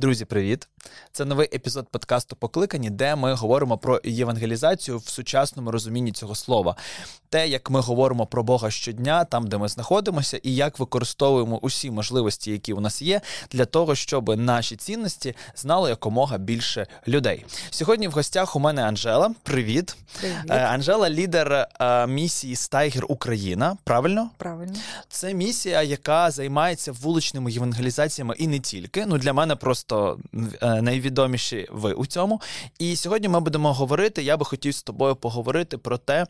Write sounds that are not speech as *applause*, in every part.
Друзі, привіт! Це новий епізод подкасту Покликані, де ми говоримо про євангелізацію в сучасному розумінні цього слова. Те, як ми говоримо про Бога щодня, там, де ми знаходимося, і як використовуємо усі можливості, які у нас є, для того, щоб наші цінності знали якомога більше людей. Сьогодні в гостях у мене Анжела. Привіт, Привіт. Е, Анжела, лідер е, місії Стайгер Україна. Правильно? Правильно. Це місія, яка займається вуличними євангелізаціями і не тільки. Ну для мене просто е, найвідоміші ви у цьому. І сьогодні ми будемо говорити. Я би хотів з тобою поговорити про те.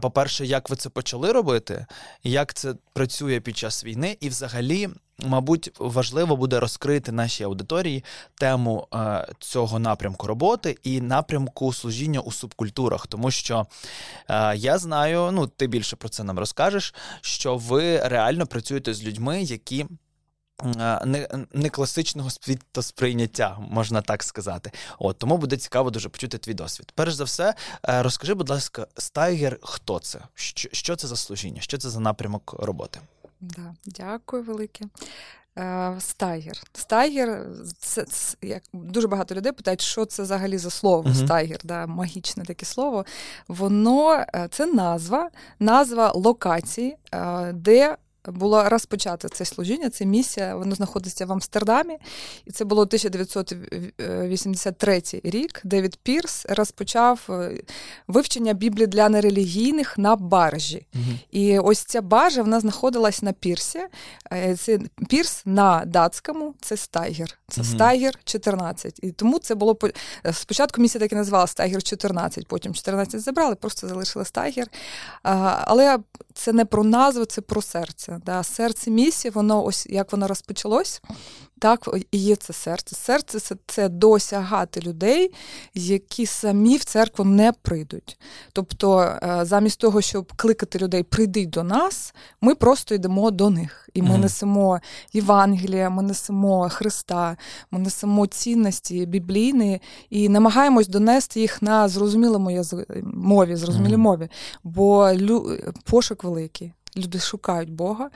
По-перше, як ви це почали робити, як це працює під час війни, і взагалі, мабуть, важливо буде розкрити нашій аудиторії тему е, цього напрямку роботи і напрямку служіння у субкультурах, тому що е, я знаю, ну ти більше про це нам розкажеш, що ви реально працюєте з людьми, які. Е, Не, не класичного світосприйняття, можна так сказати. От тому буде цікаво дуже почути твій досвід. Перш за все, е, розкажи, будь ласка, стайгер, хто це? Що, що це за служіння? Що це за напрямок роботи? Да, дякую велике. Е, Стайгер. Стайгер це, це як дуже багато людей питають, що це взагалі за слово Мгм. стайгер, да, магічне таке слово. Воно це назва, назва локації, де було розпочато це служіння, це місія. Воно знаходиться в Амстердамі, і це було 1983 рік. Девід Пірс розпочав е, вивчення Біблії для нерелігійних на баржі. І ось ця баржа вона знаходилась на пірсі. Е, Це пірс на датському, це стайгер. Це Мгм. стайгер 14. І тому це було е, спочатку місія так і називала стайгер 14, потім 14 забрали, просто залишили стайгер. Але це не про назву, це про серце. Да. Серце місії, воно ось як воно розпочалось. Так, і є це серце. Серце це, це досягати людей, які самі в церкву не прийдуть. Тобто, е, замість того, щоб кликати людей, прийдіть до нас, ми просто йдемо до них. І ми несемо Євангелія, ми несемо Христа, ми несемо цінності біблійні і намагаємось донести їх на зрозумілому мові, зрозумілій мові. Бо лю- пошук великий. Люди шукають Бога,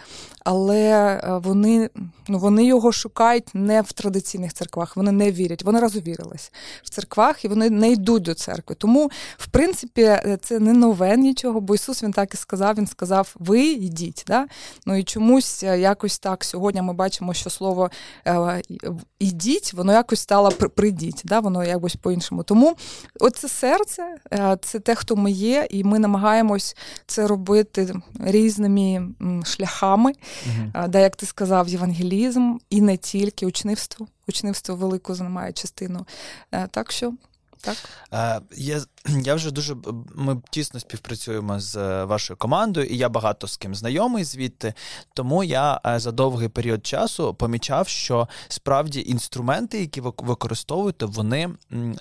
але е, вони, ну, вони його шукають не в традиційних церквах, вони не вірять, вони розувірились в церквах і вони не йдуть до церкви. Тому, в принципі, е, це не нове нічого, бо Ісус він так і сказав: Він сказав: Ви йдіть. Да? Ну і чомусь е, якось так сьогодні ми бачимо, що слово ідіть, воно якось стало «при- прийдіть, да? воно якось по-іншому. Тому оце серце, це те, хто ми є, і ми намагаємось це робити різними м, шляхами. угу. Де, як ти сказав, євангелізм і не тільки учнивство. Учнивство велику займає частину. Е, Так що так. Е, Я, *clears throat* я вже дуже ми тісно співпрацюємо з е, вашою командою, і я багато з ким знайомий звідти. Тому я е, за довгий період часу помічав, що справді інструменти, які ви використовуєте, вони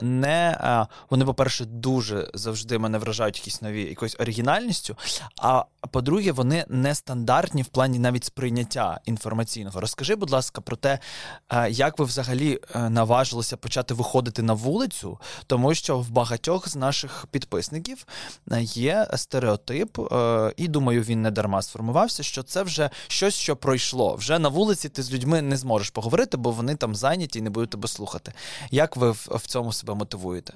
не е, вони, по-перше, дуже завжди мене вражають якісь нові якоюсь оригінальністю. А по-друге, вони нестандартні в плані навіть сприйняття інформаційного. Розкажи, будь ласка, про те, як ви взагалі наважилися почати виходити на вулицю, тому що в багатьох з наших підписників е, є стереотип, е, і думаю, він не дарма сформувався, що це вже щось, що пройшло. Вже на вулиці ти з людьми не зможеш поговорити, бо вони там зайняті і не будуть тебе слухати. Як ви в, в цьому себе мотивуєте?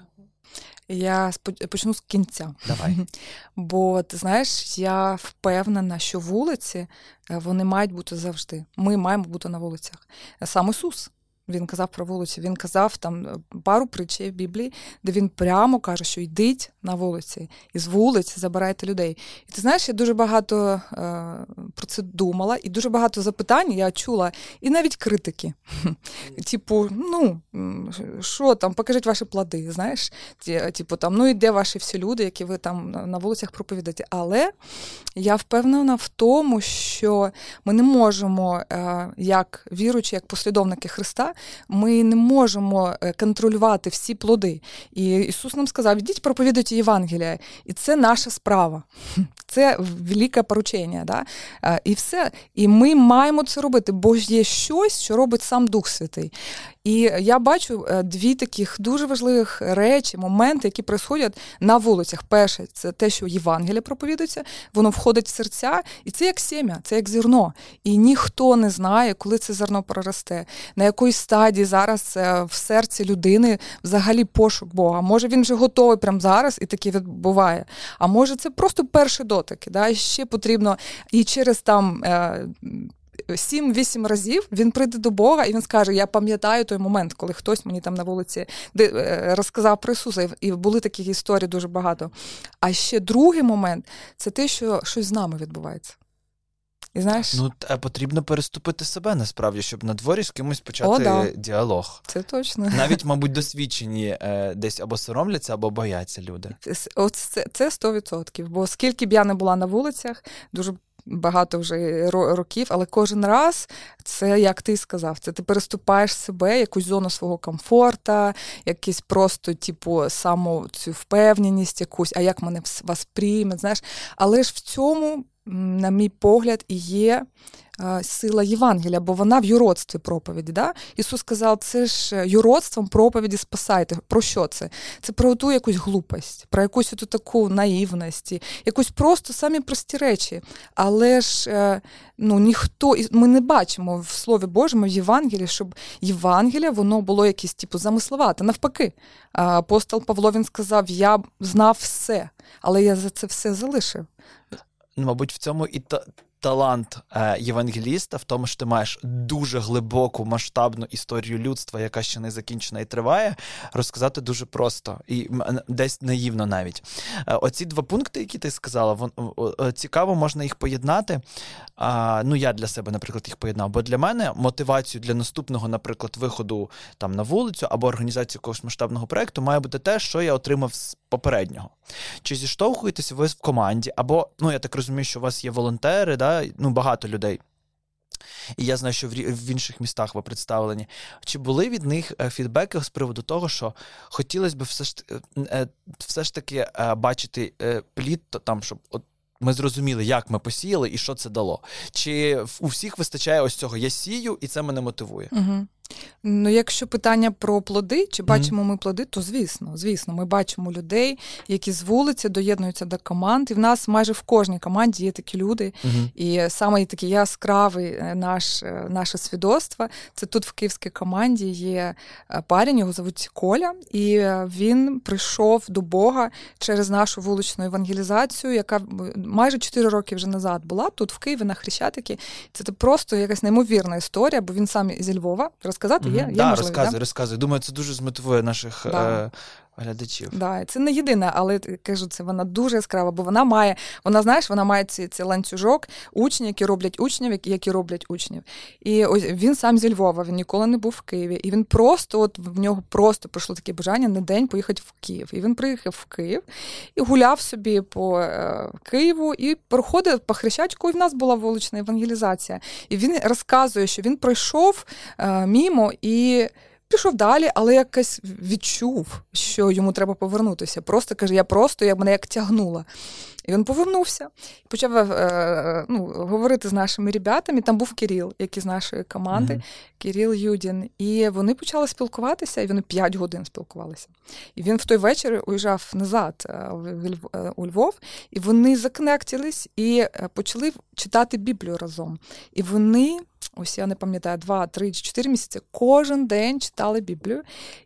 Я почну з кінця. Давай. *laughs* Бо ти знаєш, я впевнена, що вулиці е, вони мають бути завжди. Ми маємо бути на вулицях. Сам Ісус. Він казав про вулиці. Він казав там е, пару притчей в Біблії, де він прямо каже, що йдіть на вулиці, і з вулиць забирайте людей. І ти знаєш, я дуже багато е, про це думала, і дуже багато запитань я чула, і навіть критики. *laughs* Типу, ну що там, покажіть ваші плоди, знаєш? Типу там, ну і де ваші всі люди, які ви там на- на вулицях проповідаєте. Але я впевнена в тому, що ми не можемо, е, як віруючі, як послідовники Христа, ми не можемо е, контролювати всі плоди. І Ісус нам сказав: ідіть проповідуйте Євангелія. І це наша справа. *laughs* Це велике поручення. Да? Е, І все. І ми маємо це робити, бо є щось, що робить сам Дух Святий. І я бачу е, дві таких дуже важливих речі, моменти, які происходять на вулицях. Перше, це те, що Євангелія проповідується, воно входить в серця, і це як сім'я, це як зерно. І ніхто не знає, коли це зерно проросте, на якій стадії зараз е, в серці людини взагалі пошук Бога. Може він вже готовий прямо зараз і таке відбуває. А може це просто перші дотики. Да? Ще потрібно і через там. 7-8 разів він прийде до Бога і він скаже: Я пам'ятаю той момент, коли хтось мені там на вулиці розказав про Ісуса, і були такі історії дуже багато. А ще другий момент це те, що щось з нами відбувається. І знаєш? Ну, потрібно переступити себе насправді, щоб на дворі з кимось почати О, да. діалог. Це точно. Навіть, *laughs* мабуть, досвідчені е, десь або соромляться, або бояться люди. От це, це 100%. Бо скільки б я не була на вулицях, дуже багато вже років, але кожен раз це, як ти сказав, це ти переступаєш себе, якусь зону свого комфорта, якийсь просто, типу, саму цю впевненість, якусь, а як мене вас прийме, знаєш. Але ж в цьому, на мій погляд, і є сила Євангелія, бо вона в юродстві проповіді. Да? Ісус сказав, це ж е, юродством проповіді спасайте. Про що це? Це про ту якусь глупость, про якусь оту таку наївність, якусь просто самі прості речі. Але ж е, ну, ніхто, ми не бачимо в Слові Божому в Євангелії, щоб Євангелія воно було якесь типу замисловате. Навпаки, апостол Павло він сказав: Я знав все, але я за це все залишив. Мабуть, в цьому і та талант е, євангеліста в тому, що ти маєш дуже глибоку масштабну історію людства, яка ще не закінчена і триває, розказати дуже просто і десь наївно навіть. Е, оці два пункти, які ти сказала, вон, цікаво, можна їх поєднати. Ну, я для себе, наприклад, їх поєднав. Бо для мене мотивацію для наступного, наприклад, виходу там на вулицю або організацію якогось масштабного проекту має бути те, що я отримав з попереднього. Чи зіштовхуєтеся ви в команді, або ну я так розумію, що у вас є волонтери, да, ну багато людей. І я знаю, що в інших містах ви представлені. Чи були від них е, фідбеки з приводу того, що хотілося б все ж е, е, все ж таки бачити плід, там, щоб от ми зрозуміли, як ми посіяли і що це дало? Чи у всіх вистачає ось цього? Я сію, і це мене мотивує. Угу. Ну, якщо питання про плоди, чи бачимо mm-hmm. ми плоди, то звісно, звісно, ми бачимо людей, які з вулиці доєднуються до команд. І в нас майже в кожній команді є такі люди. Mm-hmm. І саме такий яскравий е, наш, е, наше свідоцтво. Це тут в київській команді є е, парень, його звуть Коля, і він прийшов до Бога через нашу вуличну евангелізацію, яка майже 4 роки вже назад була тут в Києві на Хрещатики. Це просто якась неймовірна історія, бо він сам зі Львова розказати? Є, є да, можливість, розказуй, да? розказуй. Думаю, це дуже змотивує наших да. е, глядачів. Да, Це не єдине, але кажу, це вона дуже яскрава, бо вона має, вона знаєш, вона має цей, цей ланцюжок, учні, які роблять учнів, які роблять учнів. І ось він сам зі Львова, він ніколи не був в Києві. І він просто, от в нього просто пройшло таке бажання на день поїхати в Київ. І він приїхав в Київ і гуляв собі по е, Києву і проходив по Хрещатику, і в нас була вулична евангелізація. І він розказує, що він пройшов е, мімо і пішов далі, але якось відчув, що йому треба повернутися. Просто каже, я просто я мене як тягнула. І він повернувся і почав е, ну, говорити з нашими ребятами. Там був Кирил, який з нашої команди, mm-hmm. Кирил Юдін. І вони почали спілкуватися, і вони 5 годин спілкувалися. І він в той вечір уїжджав назад е, е, у Львов, і вони законектились і почали читати Біблію разом. І вони ось я не пам'ятаю, два, три чи чотири місяці кожен день читали Біблію.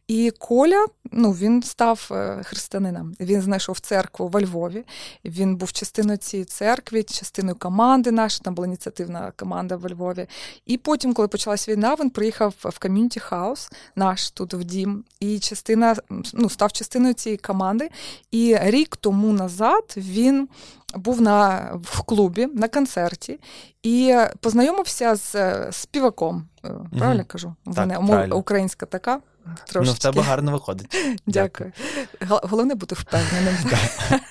І Коля ну, він став е, християнином. Він знайшов церкву во Львові. Він був частиною цієї церкви, частиною команди нашої, там була ініціативна команда во Львові. І потім, коли почалась війна, він приїхав в community house наш тут в дім. І частина ну, став частиною цієї команди. І рік тому назад він був на, в клубі на концерті і познайомився з співаком. Правильно угу. кажу? Так, правильно. Українська така. Трошечки. Ну, в тебе гарно виходить. *laughs* Дякую. Головне бути впевненим. *laughs*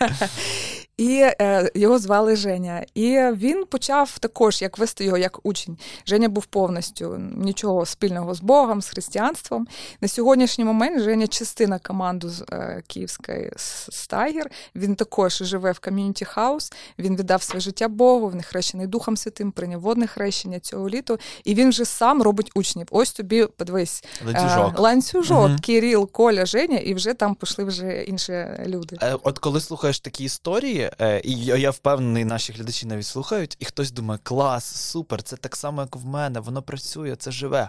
*laughs* І е, його звали Женя. І він почав також як вести його як учень. Женя був повністю нічого спільного з Богом, з християнством. На сьогоднішній момент Женя частина команди е, Київської Стайгер. Він також живе в community house. Він віддав своє життя Богу, він хрещений Духом Святим, прийняв водне хрещення цього літу. І він вже сам робить учнів. Ось тобі подивись ланцюжок, е, ланцюжок угу. Кирил, Коля, Женя, і вже там пішли вже інші люди. Е, от коли слухаєш такі історії. Е, і я впевнений, наші глядачі навіть слухають, і хтось думає, клас, супер, це так само, як в мене, воно працює, це живе.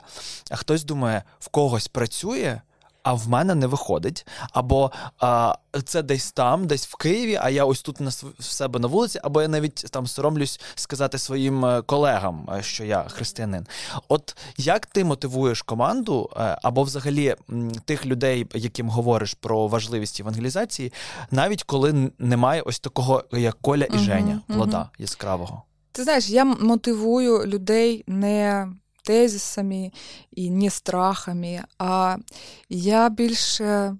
А хтось думає, в когось працює а в мене не виходить. Або а, це десь там, десь в Києві, а я ось тут на в себе на вулиці, або я навіть там соромлюсь сказати своїм е, колегам, е, що я християнин. От як ти мотивуєш команду, е, або взагалі тих людей, яким говориш про важливість евангелізації, навіть коли немає ось такого, як Коля і Женя, плода угу. яскравого? Ти знаєш, я мотивую людей не тезисами і не страхами. А я більше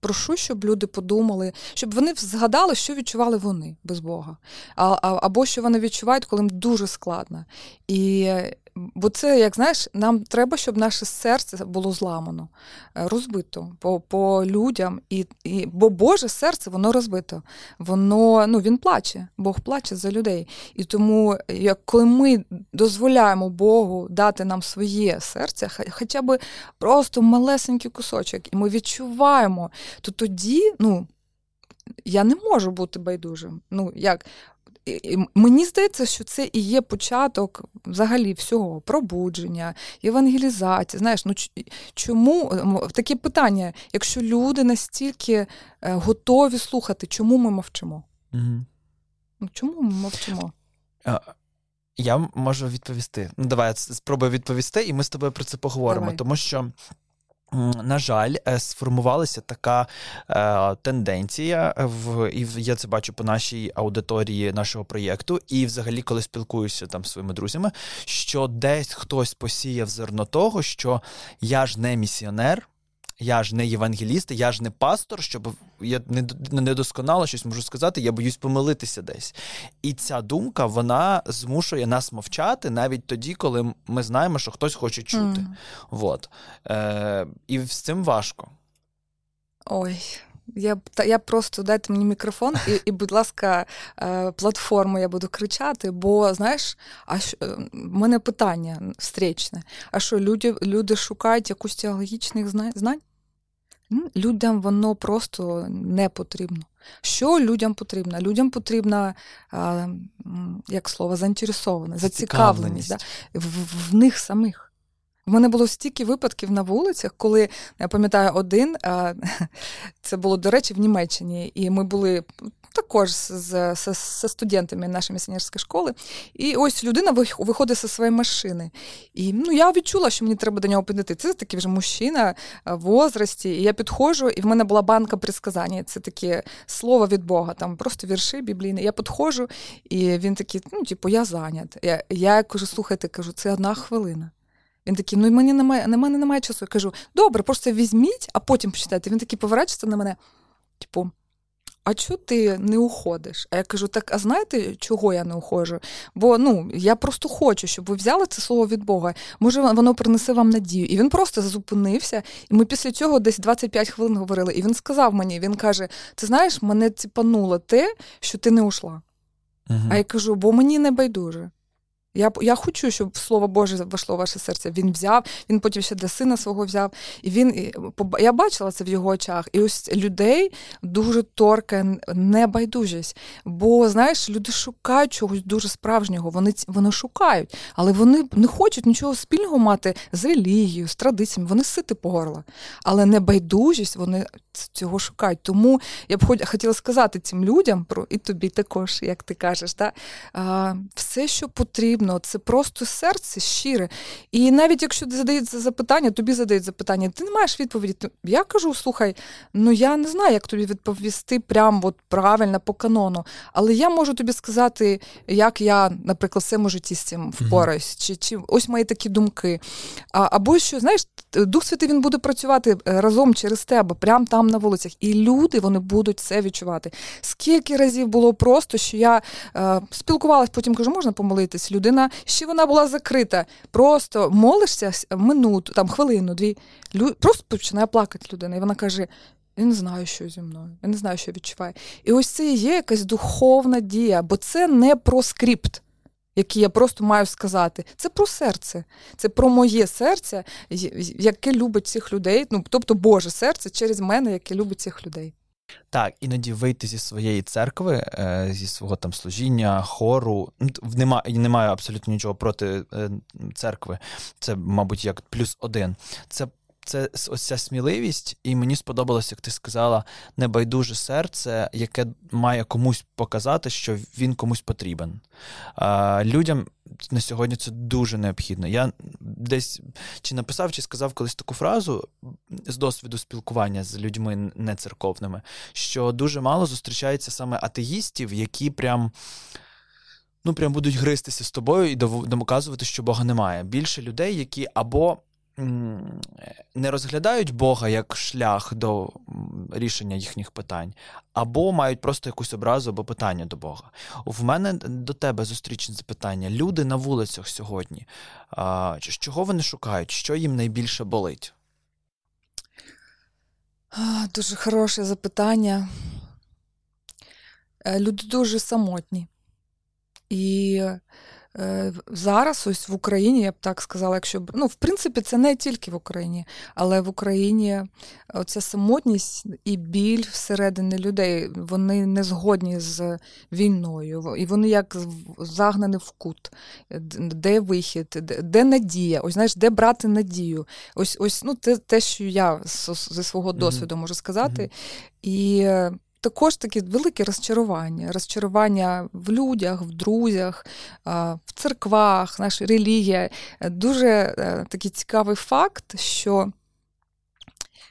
прошу, щоб люди подумали, щоб вони згадали, що відчували вони без Бога, а, або що вони відчувають, коли їм дуже складно. І Бо це, як знаєш, нам треба, щоб наше серце було зламано, е, розбито по по людям. І, і, Бо Боже серце, воно розбито. Воно ну, Він плаче, Бог плаче за людей. І тому, як коли ми дозволяємо Богу дати нам своє серце, хоча б просто малесенький кусочок, і ми відчуваємо, то тоді, ну. Я не можу бути байдужим. Ну, як Мені здається, що це і є початок взагалі всього пробудження, євангелізації. Знаєш, ну чому таке питання, якщо люди настільки е, готові слухати, чому ми мовчимо? Угу. Ну, Чому ми мовчимо? Я можу відповісти. Ну, давай я спробую відповісти, і ми з тобою про це поговоримо, давай. тому що. На жаль, е, сформувалася така е, тенденція, в і я це бачу по нашій аудиторії нашого проєкту, і взагалі, коли спілкуюся там з своїми друзями, що десь хтось посіяв зерно того, що я ж не місіонер, я ж не євангеліст, я ж не пастор, щоб я не недосконало щось можу сказати, я боюсь помилитися десь. І ця думка вона змушує нас мовчати навіть тоді, коли ми знаємо, що хтось хоче чути. Mm. Вот. Е, І з цим важко. Ой. Я я просто дайте мені мікрофон, і, і будь ласка, е, платформу я буду кричати, бо знаєш, а що, е, в мене питання встречне. А що люди люди шукають якусь теологічних знань? Людям воно просто не потрібно. Що людям потрібно? Людям потрібна, як слово, заінтересованість, зацікавленість да? в, в них самих. У мене було стільки випадків на вулицях, коли я пам'ятаю один, *laughs* це було, до речі, в Німеччині, і ми були також з, з, з студентами нашої місіонерської школи. І ось людина виходить зі своєї машини. І ну, я відчула, що мені треба до нього підійти. Це такий вже мужчина в возрасті. І я підходжу, і в мене була банка предсказання. Це таке слово від Бога, там просто вірші біблійні. Я підходжу, і він такий, ну, типу, я зайнят. Я я кажу, слухайте, кажу, це одна хвилина. Він такий, ну мені немає, на мене немає часу. Я кажу, добре, просто візьміть, а потім почитайте. Він такий поворачується на мене, типу а чого ти не уходиш? А я кажу, так, а знаєте, чого я не уходжу? Бо ну, я просто хочу, щоб ви взяли це слово від Бога. Може, воно принесе вам надію. І він просто зупинився, і ми після цього десь 25 хвилин говорили. І він сказав мені: він каже: Ти знаєш, мене ціпануло те, що ти не ушла. Uh-huh. А я кажу, бо мені не байдуже. Я я хочу, щоб слово Боже вийшло в ваше серце. Він взяв, він потім ще для сина свого взяв. І він я бачила це в його очах. І ось людей дуже торкає небайдужість. Бо знаєш, люди шукають чогось дуже справжнього. Вони вони шукають, але вони не хочуть нічого спільного мати з релігією, з традиціями. Вони сити по горло. Але небайдужість вони цього шукають. Тому я б хотіла сказати цим людям про і тобі також, як ти кажеш, да? а, все, що потрібно потрібно. Це просто серце щире. І навіть якщо задається запитання, тобі задають запитання, ти не маєш відповіді. Я кажу: слухай, ну я не знаю, як тобі відповісти прям от правильно по канону. Але я можу тобі сказати, як я, наприклад, в своєму житті з цим впораюсь, чи чи ось мої такі думки. А, Або що, знаєш, Дух Святий він буде працювати е, разом через тебе, прямо там на вулицях. І люди вони будуть це відчувати. Скільки разів було просто, що я е, спілкувалась, потім кажу, можна помолитись? Людина ще вона була закрита. Просто молишся минуту, там хвилину, дві. Лю... Просто починає плакати людина. І вона каже: Я не знаю, що зі мною, я не знаю, що відчуваю. І ось це є якась духовна дія, бо це не про скрипт. Який я просто маю сказати, це про серце, це про моє серце, яке любить цих людей, ну тобто Боже серце через мене, яке любить цих людей. Так, іноді вийти зі своєї церкви, е, зі свого там служіння, хору. Ну, немає немає абсолютно нічого проти е, церкви. Це, мабуть, як плюс один. Це це ось ця сміливість, і мені сподобалось, як ти сказала, небайдуже серце, яке має комусь показати, що він комусь потрібен. Людям на сьогодні це дуже необхідно. Я десь чи написав, чи сказав колись таку фразу з досвіду спілкування з людьми нецерковними, що дуже мало зустрічається саме атеїстів, які прям. Ну, прям будуть гристися з тобою і доказувати, що Бога немає. Більше людей, які або не розглядають Бога як шлях до рішення їхніх питань, або мають просто якусь образу або питання до Бога. В мене до тебе зустрічне запитання. Люди на вулицях сьогодні. Чого вони шукають? Що їм найбільше болить? Дуже хороше запитання. Е, люди дуже самотні. І зараз, ось в Україні, я б так сказала, якщо ну, в принципі, це не тільки в Україні, але в Україні оця самотність і біль всередині людей, вони не згодні з війною, і вони як загнані в кут, де вихід, де надія, ось знаєш, де брати надію. Ось ось ну, те, те що я зі свого досвіду можу сказати. Mm-hmm. І також такі велике розчарування, розчарування в людях, в друзях, в церквах, наша релігія. Дуже е, такий цікавий факт, що.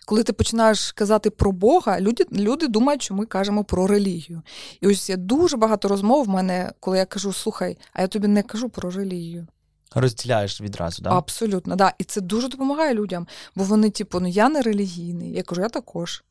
Коли ти починаєш казати про Бога, люди люди думають, що ми кажемо про релігію. І ось є дуже багато розмов в мене, коли я кажу, слухай, а я тобі не кажу про релігію. Розділяєш відразу, так? Абсолютно, да. І це дуже допомагає людям, бо вони, типу, ну я не релігійний. Я кажу, я також.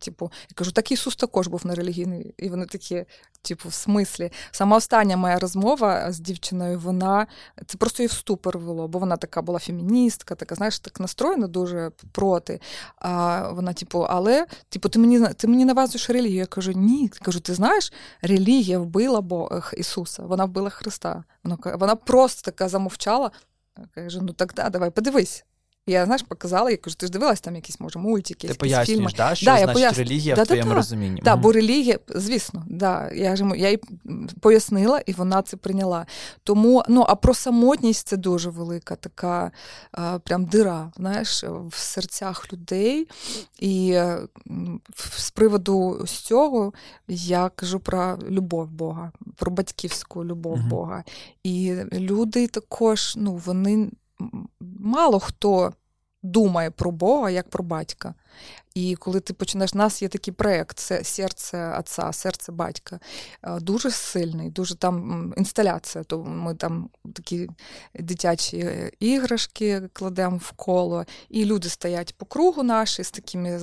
Типу, я кажу, так Ісус також був нерелігійний. І вони такі, типу, в смислі. Сама остання моя розмова з дівчиною, вона це просто її в ступор вело, бо вона така була феміністка, така, знаєш, так настроєна дуже проти. А Вона, типу, але типу, ти мені ти мені навазуєш релігію. Я кажу, ні. Я кажу, ти знаєш, релігія вбила Бога Ісуса, вона вбила Христа. Вона вона просто така замовчала. Я кажу, ну так да, давай, подивись. Я знаєш, показала, я кажу, ти ж дивилась там якісь, може, мультики, Ти пояснюєш, да, що да, значить я релігія да, в твоєму да, розумінні? Так, да, бо релігія, звісно, да, я ж я їй пояснила, і вона це прийняла. Тому, ну, а про самотність це дуже велика така а, прям дира, знаєш, в серцях людей. І з приводу з цього я кажу про любов Бога, про батьківську любов mm Бога. І люди також, ну, вони мало хто думає про Бога як про батька. І коли ти починаєш, у нас є такий проєкт, це серце отца, серце батька. Е, дуже сильний, дуже там інсталяція. То ми там такі дитячі е, іграшки кладемо в коло, і люди стоять по кругу наші з такими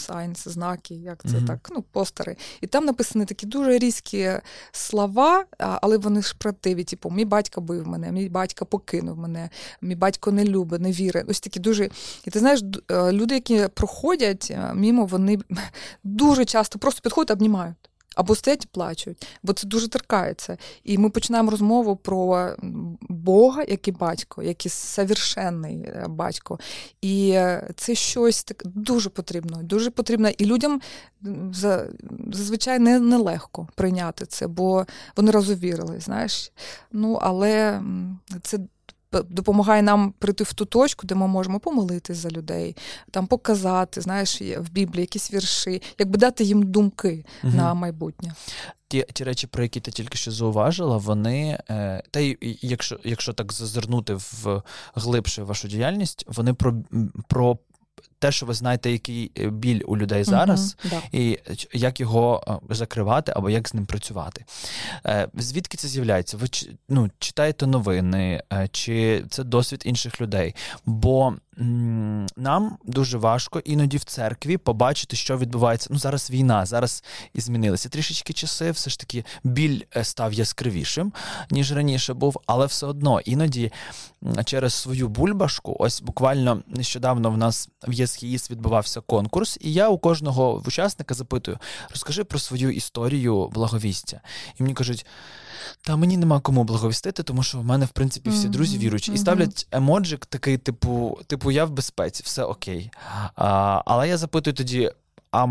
сайнс, знаки, як це mm-hmm. так, ну, постери. І там написані такі дуже різкі слова, але вони ж правдиві. Типу, мій батько бив мене, мій батько покинув мене, мій батько не любить, не вірить. Ось такі дуже. І ти знаєш, е, люди, які проходять е, мімо, вони *laughs* дуже часто просто підходять, обнімають. Або стоять і плачуть, бо це дуже торкається. І ми починаємо розмову про Бога, який батько, який совершенний е, батько. І е, це щось так дуже потрібно. Дуже потрібно. І людям зазвичай не, нелегко прийняти це, бо вони розовірили. знаєш. Ну, Але це допомагає нам прийти в ту точку, де ми можемо помолитись за людей, там показати, знаєш, в Біблії якісь вірші, якби дати їм думки угу. на майбутнє. Ті ті речі, про які ти тільки що зауважила, вони е, та й якщо якщо так зазирнути в глибше вашу діяльність, вони про про те, що ви знаєте, який е, біль у людей зараз, uh да. і як його е, закривати або як з ним працювати. Е, звідки це з'являється? Ви ну, читаєте новини, чи це досвід інших людей? Бо нам дуже важко іноді в церкві побачити, що відбувається. Ну, зараз війна, зараз і змінилися трішечки часи, все ж таки біль став яскравішим, ніж раніше був, але все одно іноді через свою бульбашку, ось буквально нещодавно в нас в ЄСХІС відбувався конкурс, і я у кожного учасника запитую: розкажи про свою історію благовістя. І мені кажуть. Та мені нема кому благовістити, тому що в мене, в принципі, всі друзі віруючі. І ставлять емоджик такий, типу, типу, я в безпеці, все окей. А, Але я запитую тоді: а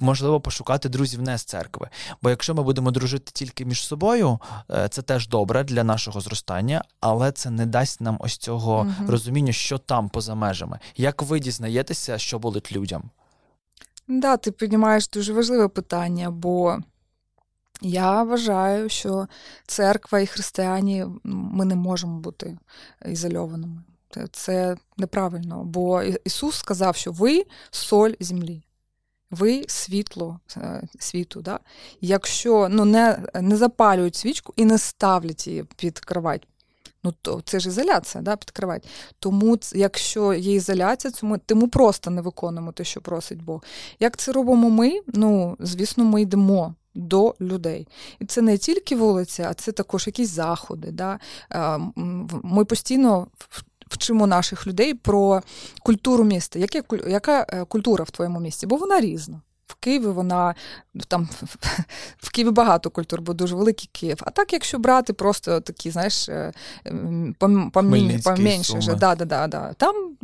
можливо пошукати друзів не з церкви. Бо якщо ми будемо дружити тільки між собою, е, це теж добре для нашого зростання, але це не дасть нам ось цього угу. розуміння, що там поза межами. Як ви дізнаєтеся, що болить людям? Да, ти піднімаєш дуже важливе питання, бо я вважаю, що церква і християні ми не можемо бути ізольованими. Це неправильно, бо Ісус сказав, що ви соль землі. Ви світло е, світу. Да? Якщо ну, не не запалюють свічку і не ставлять її під кровать, ну то це ж ізоляція да, під. Тому, якщо є ізоляція, тому, тому просто не виконуємо те, що просить Бог. Як це робимо ми? Ну, звісно, ми йдемо. До людей. І це не тільки вулиця, а це також якісь заходи. Да? Ми постійно вчимо наших людей про культуру міста. Яка, яка е, культура в твоєму місті? Бо вона різна. В Києві вона там в Києві багато культур, бо дуже великий Київ. А так, якщо брати просто такі, знаєш, е, поменше, да, да, да, да. там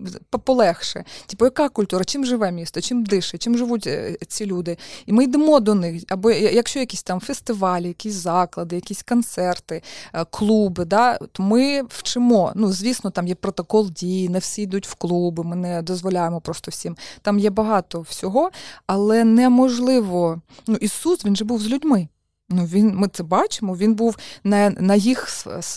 полегше. Типу, яка культура, чим живе місто, чим дише, чим живуть е, ці люди. І ми йдемо до них. Або якщо якісь там фестивалі, якісь заклади, якісь концерти, е, клуби, да, то ми вчимо. Ну, звісно, там є протокол дії, не всі йдуть в клуби, ми не дозволяємо просто всім. Там є багато всього, але неможливо. Ну, Ісус він же був з людьми. Ну, він, Ми це бачимо, він був на на їх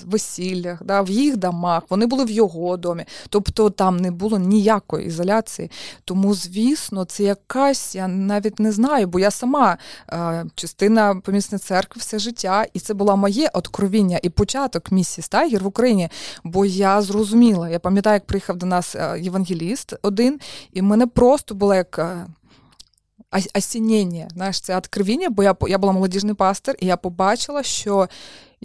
весіллях, да, в їх домах, вони були в його домі. Тобто там не було ніякої ізоляції. Тому, звісно, це якась, я навіть не знаю, бо я сама е, частина помісної церкви все життя, і це було моє откровіння і початок місії Стайгер в Україні. Бо я зрозуміла, я пам'ятаю, як приїхав до нас е, євангеліст один, і в мене просто було як. Осінення, знаєш, це откровіння, бо я я була молодіжний пастор, і я побачила, що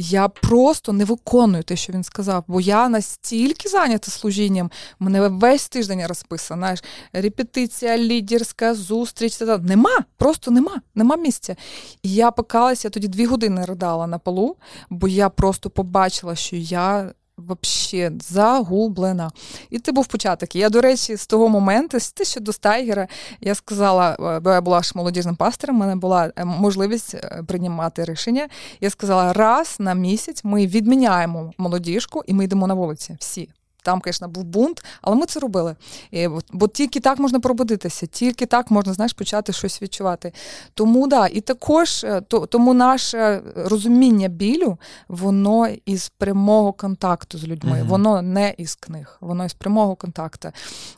я просто не виконую те, що він сказав, бо я настільки зайнята служінням, мене весь тиждень розписано, знаєш, репетиція, лідерська, зустріч. Нема, просто нема, нема місця. І я покалася, я тоді дві години ридала на полу, бо я просто побачила, що я вообще загублена. І це був початок. Я, до речі, з того моменту, з те, до Стайгера, я сказала, е, бо я була ж молодіжним пастором, в мене була е, можливість е, приймати рішення. Я сказала, раз на місяць ми відміняємо молодіжку і ми йдемо на вулиці. Всі. Там, звісно, був бунт, але ми це робили. І, Бо тільки так можна пробудитися, тільки так можна знаєш, почати щось відчувати. Тому да, і також е, то, тому наше розуміння білю, воно із прямого контакту з людьми, mm воно не із книг, воно із прямого контакту.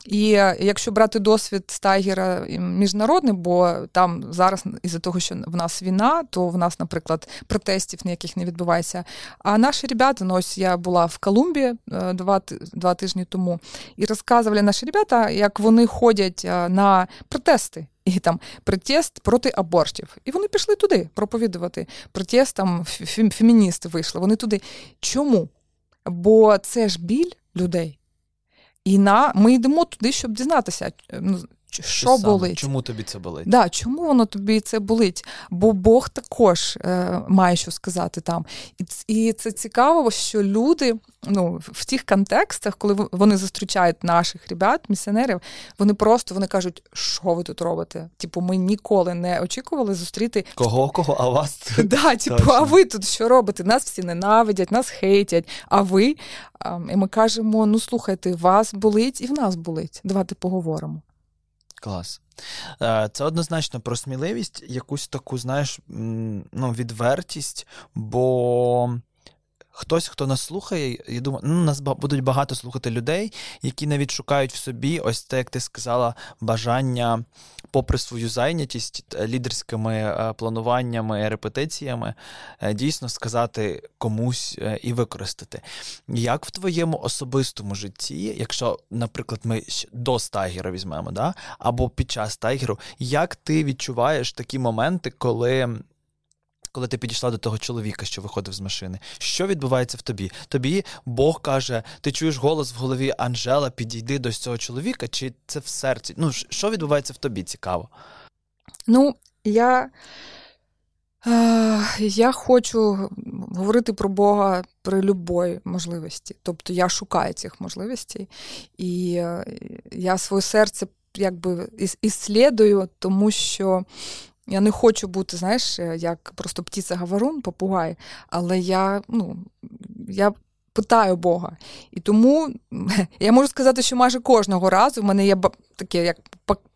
І е, якщо брати досвід Стайгера міжнародний, бо там зараз, із-за того, що в нас війна, то в нас, наприклад, протестів ніяких не відбувається. А наші ребята, ну ось я була в Колумбії е, два два тижні тому, і розказували наші ребята, як вони ходять е, на протести. І там протест проти абортів. І вони пішли туди проповідувати. Протест там феміністи вийшли. Вони туди. Чому? Бо це ж біль людей. І на ми йдемо туди, щоб дізнатися. Що Ти болить. Чому тобі це болить? Да, Чому воно тобі це болить? Бо Бог також е, має що сказати там. І і це цікаво, що люди ну, в тих контекстах, коли вони зустрічають наших ребят, місіонерів, вони просто вони кажуть, що ви тут робите? Типу, ми ніколи не очікували зустріти кого, кого, а вас *laughs* Да, типу, а ви тут що робите? Нас всі ненавидять, нас хейтять. А ви? І ми кажемо: ну слухайте, вас болить і в нас болить. Давайте поговоримо. Клас. Е, це однозначно про сміливість, якусь таку, знаєш, ну, відвертість, бо хтось, хто нас слухає, я думаю, ну, нас будуть багато слухати людей, які навіть шукають в собі, ось те, як ти сказала, бажання, попри свою зайнятість лідерськими е, плануваннями, репетиціями, е, дійсно сказати комусь е, і використати. Як в твоєму особистому житті, якщо, наприклад, ми до стагера візьмемо, да? або під час стагеру, як ти відчуваєш такі моменти, коли коли ти підійшла до того чоловіка, що виходив з машини. Що відбувається в тобі? Тобі Бог каже, ти чуєш голос в голові Анжела, підійди до цього чоловіка, чи це в серці? Ну, що відбувається в тобі? Цікаво? Ну, я. Я хочу говорити про Бога при любої можливості. Тобто я шукаю цих можливостей, і е, я своє серце якби іслідую, тому що. Я не хочу бути, знаєш, як просто птиця говорун, попугай, але я ну, я питаю Бога. І тому *laughs* я можу сказати, що майже кожного разу в мене є таке як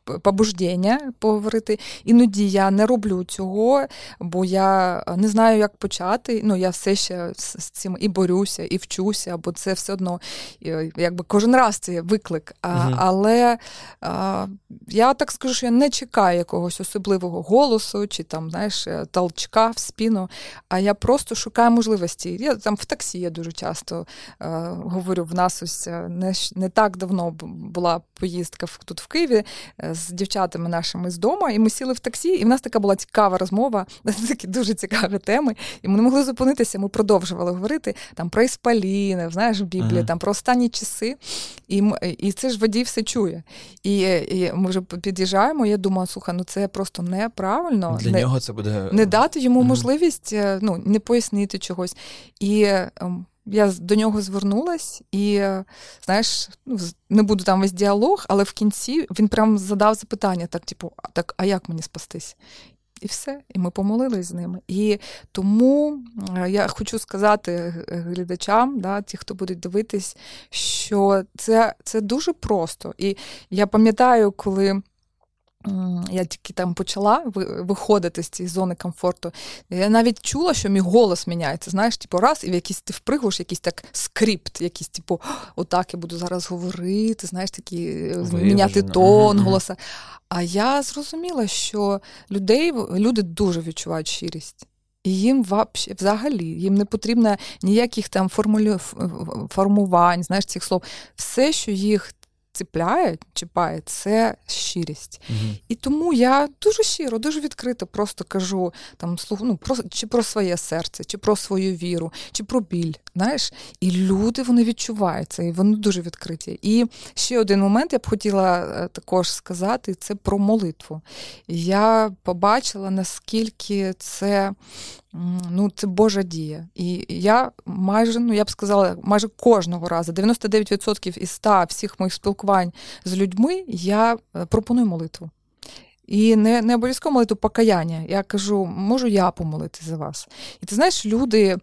побуждення поговорити. Іноді я не роблю цього, бо я не знаю, як почати. Ну, я все ще з цим і борюся, і вчуся, бо це все одно якби кожен раз це виклик. А, угу. Але а, я так скажу, що я не чекаю якогось особливого голосу чи там, знаєш, толчка в спіну, а я просто шукаю можливості. Я там в таксі я дуже часто а, говорю, в нас ось не, не так давно була поїздка тут в Києві з дівчатами нашими з дому, і ми сіли в таксі, і в нас така була цікава розмова, *laughs* такі дуже цікаві теми. І ми не могли зупинитися. Ми продовжували говорити там про іспаліни, знаєш, в Біблії, uh-huh. там про останні часи. І і це ж водій все чує. І і ми вже під'їжджаємо. Я думаю, слухай, ну це просто неправильно. Для не, нього це буде не дати йому uh-huh. можливість е, ну, не пояснити чогось. І ем, я до нього звернулась, і знаєш, ну не буду там весь діалог, але в кінці він прям задав запитання: так, типу, так, а як мені спастись? І все, і ми помолились з ними. І тому я хочу сказати глядачам, да, ті, хто будуть дивитись, що це, це дуже просто. І я пам'ятаю, коли. Я тільки там почала виходити з цієї зони комфорту. Я навіть чула, що мій голос міняється. Знаєш, типу, раз, і в якийсь ти впригуєш, якийсь так скрипт, якийсь, типу, отак я буду зараз говорити, знаєш, такі Виважено. міняти тон, голоса. А я зрозуміла, що людей люди дуже відчувають щирість. І їм взагалі їм не потрібно ніяких там формулю, формувань, знаєш, цих слов. Все, що їх ціпляє, чіпає, це щирість. Угу. І тому я дуже щиро, дуже відкрито просто кажу там ну, про чи про своє серце, чи про свою віру, чи про біль. Знаєш, і люди вони відчувають це, і вони дуже відкриті. І ще один момент я б хотіла е, також сказати: це про молитву. Я побачила, наскільки це ну, це Божа дія. І я майже, ну я б сказала, майже кожного разу, 99% із 100 всіх моїх спілкувань з людьми, я е, пропоную молитву. І не не обов'язково молитву покаяння. Я кажу, можу я помолити за вас. І ти знаєш, люди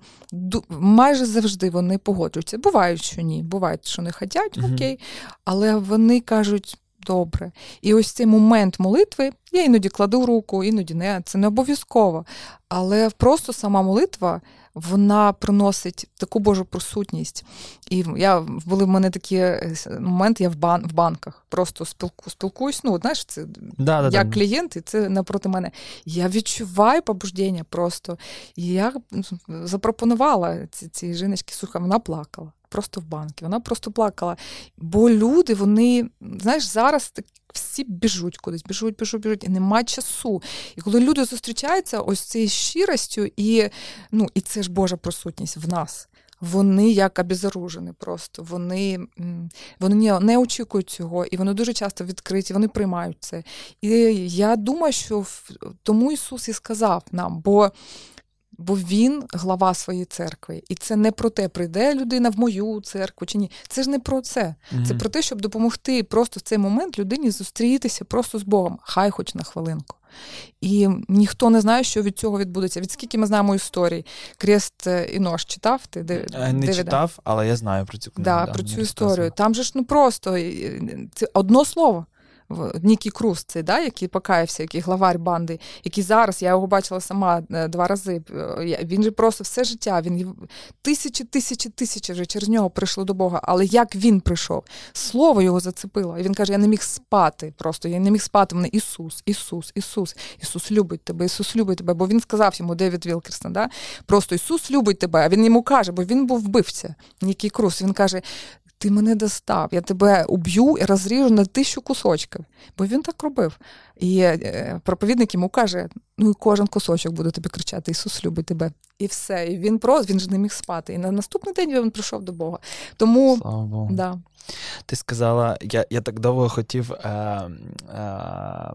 майже завжди вони погоджуються. Бувають, що ні, бувають, що не хочуть, окей, але вони кажуть, добре. І ось цей момент молитви, я іноді кладу руку, іноді не, це не обов'язково. Але просто сама молитва. Вона приносить таку Божу присутність. І я були в мене такі е, моменти, я в бан, в банках просто спілку, спілкуюсь. Ну, знаєш, це да, да, я да. клієнт, і це напроти мене. Я відчуваю побуждення просто. І я запропонувала цій, жіночці, слухай, вона плакала просто в банки. Вона просто плакала. Бо люди, вони, знаєш, зараз всі біжуть кудись, біжуть, біжуть, біжуть, і нема часу. І коли люди зустрічаються ось цією щиростю, і ну, і це ж Божа присутність в нас. Вони як обезоружені просто, вони вони не очікують цього, і вони дуже часто відкриті, вони приймають це. І я думаю, що тому Ісус і сказав нам, бо бо він глава своєї церкви. І це не про те, прийде людина в мою церкву чи ні. Це ж не про це. Mm-hmm. Це про те, щоб допомогти просто в цей момент людині зустрітися просто з Богом, хай хоч на хвилинку. І ніхто не знає, що від цього відбудеться. Від скільки ми знаємо історії. Крест е, і нож читав ти? Де, не читав, але я знаю про цю книгу. Да, да, про цю історію. Там же ж ну просто це одно слово. Нікі Круз, цей, да, який покаявся, який главарь банди, який зараз, я його бачила сама е, два рази. Е, він же просто все життя, він тисячі, тисячі, тисячі вже через нього прийшло до Бога. Але як він прийшов? Слово його зацепило. І він каже: Я не міг спати. Просто я не міг спати. Мене Ісус, Ісус, Ісус, Ісус любить тебе, Ісус любить тебе. Бо він сказав йому Девід Вілкерсон, да? просто Ісус любить тебе. А він йому каже, бо він був вбивця. Нікій Круз. Він каже: ти мене достав, я тебе уб'ю і розріжу на тисячу кусочків. Бо він так робив. І е, проповідник йому каже: ну і кожен кусочок буде тобі кричати: Ісус любить тебе. І все. І він просто він ж не міг спати. І на наступний день він прийшов до Бога. Тому Слава Богу. Да. ти сказала, я я так довго хотів. Е, е,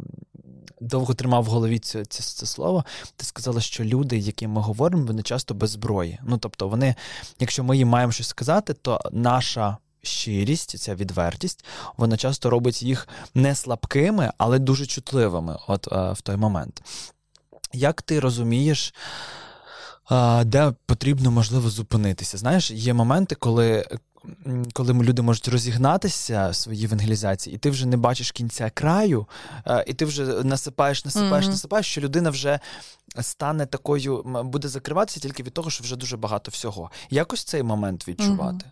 Довго тримав в голові це, це це, слово. Ти сказала, що люди, які ми говоримо, вони часто без зброї. Ну тобто, вони, якщо ми їм маємо щось сказати, то наша щирість, ця відвертість, вона часто робить їх не слабкими, але дуже чутливими от е, в той момент. Як ти розумієш? Де потрібно можливо зупинитися. Знаєш, є моменти, коли коли люди можуть розігнатися в своїй евангелізації, і ти вже не бачиш кінця краю, і ти вже насипаєш, насипаєш, mm-hmm. насипаєш, що людина вже стане такою, буде закриватися тільки від того, що вже дуже багато всього. Якось цей момент відчувати. Mm-hmm.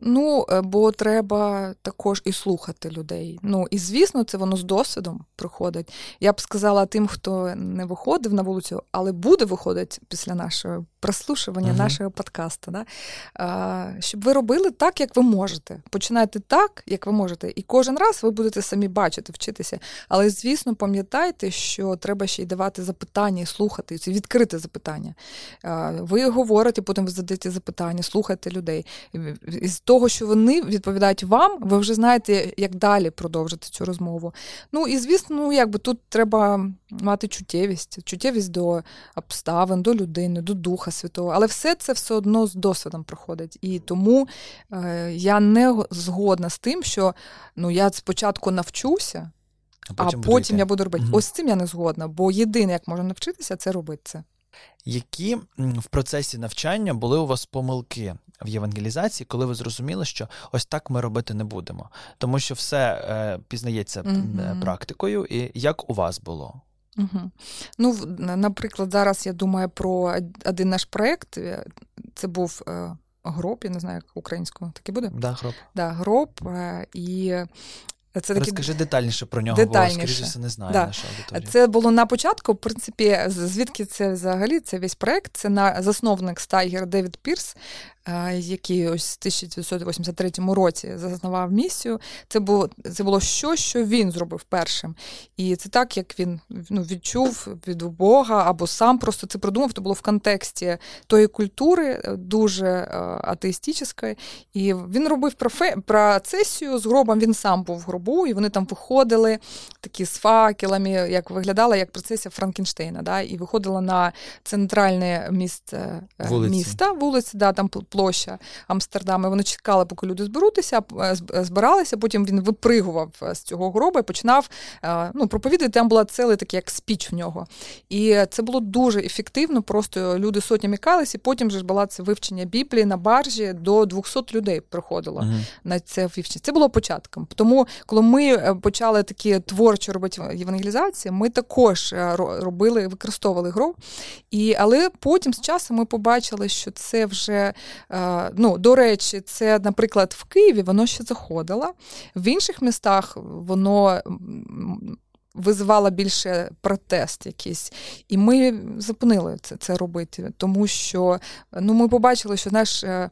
Ну, е, бо треба також і слухати людей. Ну і звісно, це воно з досвідом приходить. Я б сказала тим, хто не виходив на вулицю, але буде виходити після нашого прослушування, uh-huh. нашого подкасту. Да? А, Щоб ви робили так, як ви можете. Починайте так, як ви можете. І кожен раз ви будете самі бачити, вчитися. Але, звісно, пам'ятайте, що треба ще й давати запитання і слухати, це відкрите запитання. А, Ви говорите, потім ви задаєте запитання, слухайте людей. Того, що вони відповідають вам, ви вже знаєте, як далі продовжити цю розмову. Ну і звісно, ну якби тут треба мати чуттєвість, чуттєвість до обставин, до людини, до духа святого. Але все це все одно з досвідом проходить. І тому е, я не згодна з тим, що ну я спочатку навчуся. А потім, а потім я буду робити. Угу. Ось з цим я не згодна, бо єдине, як можна навчитися, це робити це. Які в процесі навчання були у вас помилки в євангелізації, коли ви зрозуміли, що ось так ми робити не будемо, тому що все е, пізнається mm-hmm. практикою, і як у вас було? Угу. Ну, наприклад, зараз я думаю про один наш проєкт. Е, це був е, гроб, я не знаю, як українською таке буде? Да, гроб. Да, гроб. Е, і це такі... Розкажи детальніше про нього, детальніше. бо скоріше не знаю да. наша аудиторія. Це було на початку. В принципі, звідки це взагалі це весь проект? Це на засновник Стайгер Девід Пірс який ось в 1983 році заснував місію. Це було це було щось, що він зробив першим. І це так, як він ну, відчув від Бога або сам просто це придумав, то було в контексті тої культури, е, дуже е, атеїстичної. І він робив процесію з гробом, він сам був в гробу, і вони там виходили такі з факелами, як виглядала як процесія Франкенштейна. Да? І виходила на центральне місце е, вулиці. міста, вулиці, да, там площа Амстердама. Вони чекали, поки люди зберуться, е, е, збиралися. Потім він випригував е, з цього гроба і починав ну, проповідати. Там була цілий такий як спіч в нього. І це було дуже ефективно. Просто люди сотнями кались, і потім вже була це вивчення Біблії на баржі до 200 людей приходило uh на це вивчення. Це було початком. Тому, коли ми почали такі творчі робити євангелізації, ми також робили, використовували гроб. І, Але потім з часом ми побачили, що це вже ну, До речі, це, наприклад, в Києві воно ще заходило, в інших містах воно. Визивала більше протест якийсь. І ми зупинили це це робити, тому що ну, ми побачили, що наш е,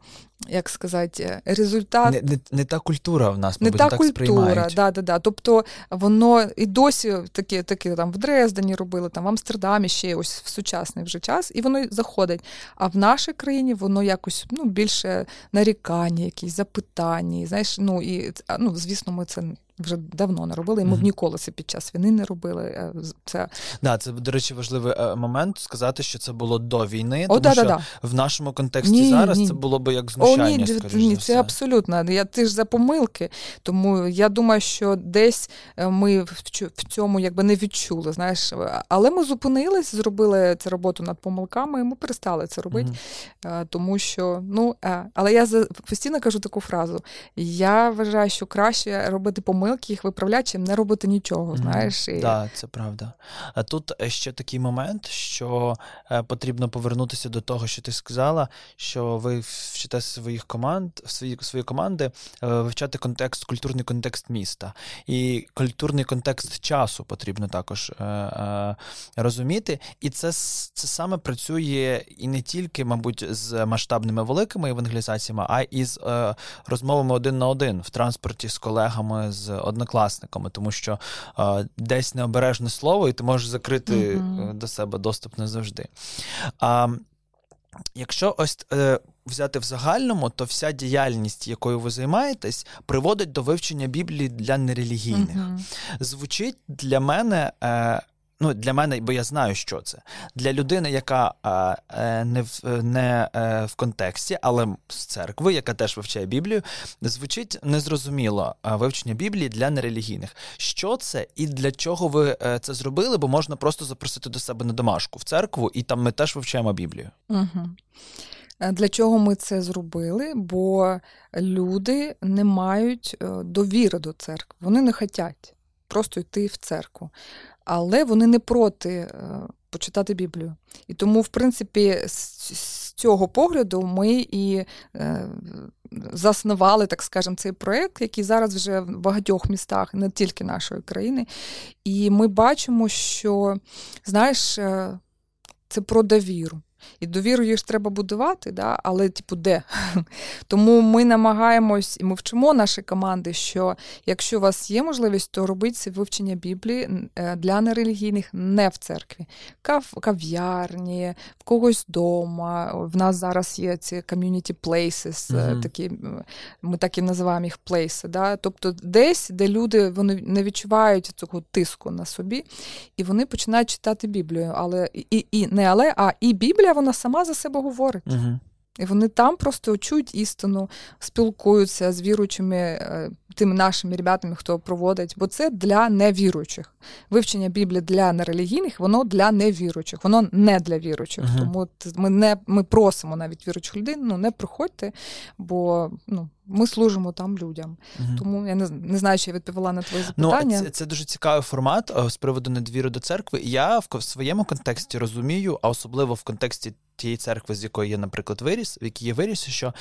як сказати, результат. Не не, не та культура в нас, не та так культура, да, да, да. Тобто воно і досі такі такі там в Дрездені робили, там в Амстердамі ще ось в сучасний вже час, і воно заходить. А в нашій країні воно якось ну, більше нарікання, якісь запитання. Знаєш, ну і ну, звісно, ми це вже давно не робили, і ми б ніколи це під час війни не робили. Е, це да, це до речі, важливий е, момент сказати, що це було до війни, О, тому да, що да, в нашому контексті ні, зараз ні. це було би як знущання. О, ні, скоріш ні, за все. це абсолютно. Я ти ж за помилки. Тому я думаю, що десь е, ми в цьому якби не відчули. Знаєш, але ми зупинились, зробили цю роботу над помилками, і ми перестали це робити. mm Тому що ну але я постійно кажу таку фразу: я вважаю, що краще робити помилки помилки їх виправляти, чим не робити нічого. знаєш. Так, і... да, це правда. А тут ще такий момент, що е, потрібно повернутися до того, що ти сказала, що ви вчите своїх команд, свої свої команди е, вивчати контекст, культурний контекст міста. І культурний контекст часу потрібно також е, е, розуміти. І це це саме працює і не тільки, мабуть, з масштабними великими евангелізаціями, а і з е, розмовами один на один в транспорті з колегами. з однокласниками, тому що десь необережне слово, і ти можеш закрити mm-hmm. до себе доступ не завжди. А, Якщо ось е, взяти в загальному, то вся діяльність, якою ви займаєтесь, приводить до вивчення Біблії для нерелігійних. Mm-hmm. Звучить для мене. Е, ну для мене, бо я знаю, що це для людини, яка е, не в не е, в контексті, але з церкви, яка теж вивчає Біблію, звучить незрозуміло вивчення Біблії для нерелігійних. Що це і для чого ви е, це зробили? Бо можна просто запросити до себе на домашку в церкву, і там ми теж вивчаємо Біблію. Угу. Для чого ми це зробили? Бо люди не мають довіри до церкви, вони не хочуть просто йти в церкву але вони не проти е, почитати Біблію. І тому, в принципі, з цього погляду ми і е, заснували, так скажемо, цей проєкт, який зараз вже в багатьох містах, не тільки нашої країни. І ми бачимо, що, знаєш, е, це про довіру. І довіру її ж треба будувати, да? але типу, де? *laughs* Тому ми намагаємось і ми вчимо наші команди, що якщо у вас є можливість, то робіть це вивчення Біблії е, для нерелігійних не в церкві, Кав, кав'ярні, в когось вдома. В нас зараз є ці community places, mm такі, ми так і називаємо їх плейси. Да? Тобто десь, де люди вони не відчувають цього тиску на собі, і вони починають читати Біблію. Але і, і не але, а і Біблія вона сама за себе говорить. Угу. І вони там просто чують істину, спілкуються з віруючими е, тими нашими ребятами, хто проводить, бо це для невіруючих. Вивчення Біблії для нерелігійних, воно для невіруючих, воно не для віруючих. Uh-huh. Тому ми не ми просимо навіть віруючих людей, ну не приходьте, бо ну. Ми служимо там людям, uh тому я не не знаю, чи я відповіла на твоє ну, запитання. Ну, Це це дуже цікавий формат з приводу недовіри до церкви. Я в своєму контексті розумію, а особливо в контексті тієї церкви, з якої я, наприклад, виріс, в якій я виріс, що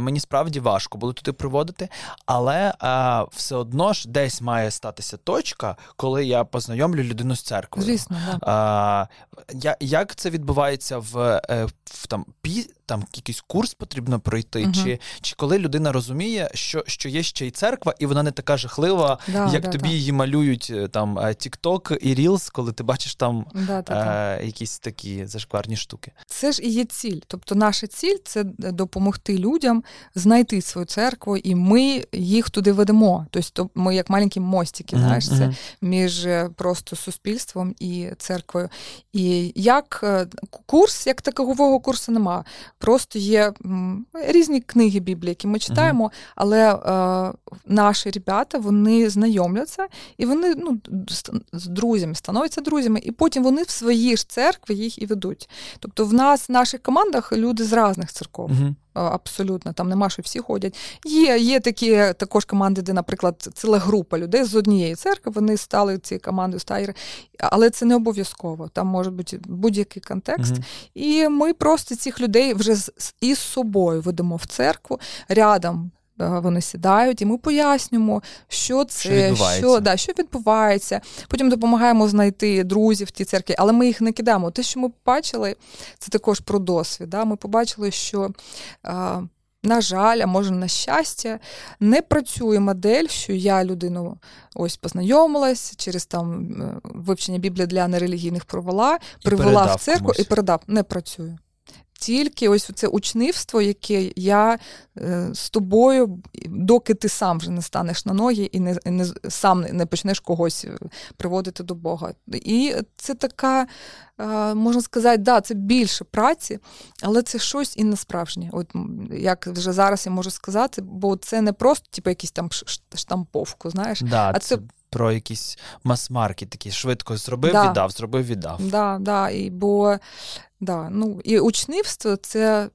мені справді важко було туди приводити, але а, все одно ж десь має статися точка, коли я познайомлю людину з церквою. Звісно, да. А, я, Як це відбувається в, е, в там пі, там якийсь курс потрібно пройти, угу. чи чи коли людина розуміє, що що є ще й церква, і вона не така жахлива, да, як да, тобі її малюють е, там TikTok е, і Reels, коли ти бачиш там е, якісь такі зашкварні штуки. Це ж і є ціль. Тобто, наша ціль це допомогти людям знайти свою церкву, і ми їх туди ведемо. Тобто, ми як маленькі мостики, знаєш, це між просто суспільством і церквою. І як курс, як такового курсу немає. Просто є різні книги Біблії, які ми читаємо, uh але е, наші ребята вони знайомляться і вони ну, з друзями становляться друзями, і потім вони в свої ж церкви їх і ведуть. Тобто, в нас в наших командах люди з різних церков. uh Абсолютно, там нема, що всі ходять. Є є такі також команди, де, наприклад, ціла група людей з однієї церкви, вони стали цією командою стайри, але це не обов'язково. Там може бути будь-який контекст. Угу. І ми просто цих людей вже із собою ведемо в церкву рядом вони сідають, і ми пояснюємо, що це, що відбувається. Що, да, що відбувається. Потім допомагаємо знайти друзів в тій церкві, але ми їх не кидаємо. Те, що ми побачили, це також про досвід. Да? Ми побачили, що. На жаль, а може на щастя, не працює модель, що я людину ось познайомилась через там вивчення Біблії для нерелігійних провела, привела в церкву комусь. і передав. Не працює тільки ось це учнивство, яке я е, з тобою, доки ти сам вже не станеш на ноги і не не сам не почнеш когось е, приводити до Бога. І це така, е, можна сказати, да, це більше праці, але це щось і не справжнє. От як вже зараз я можу сказати, бо це не просто типу, якісь там штамповку, знаєш, да, а це. Про якісь мас-марки такі швидко зробив, да. віддав, зробив, віддав. Да, да, і бо Да, ну І учнівство це.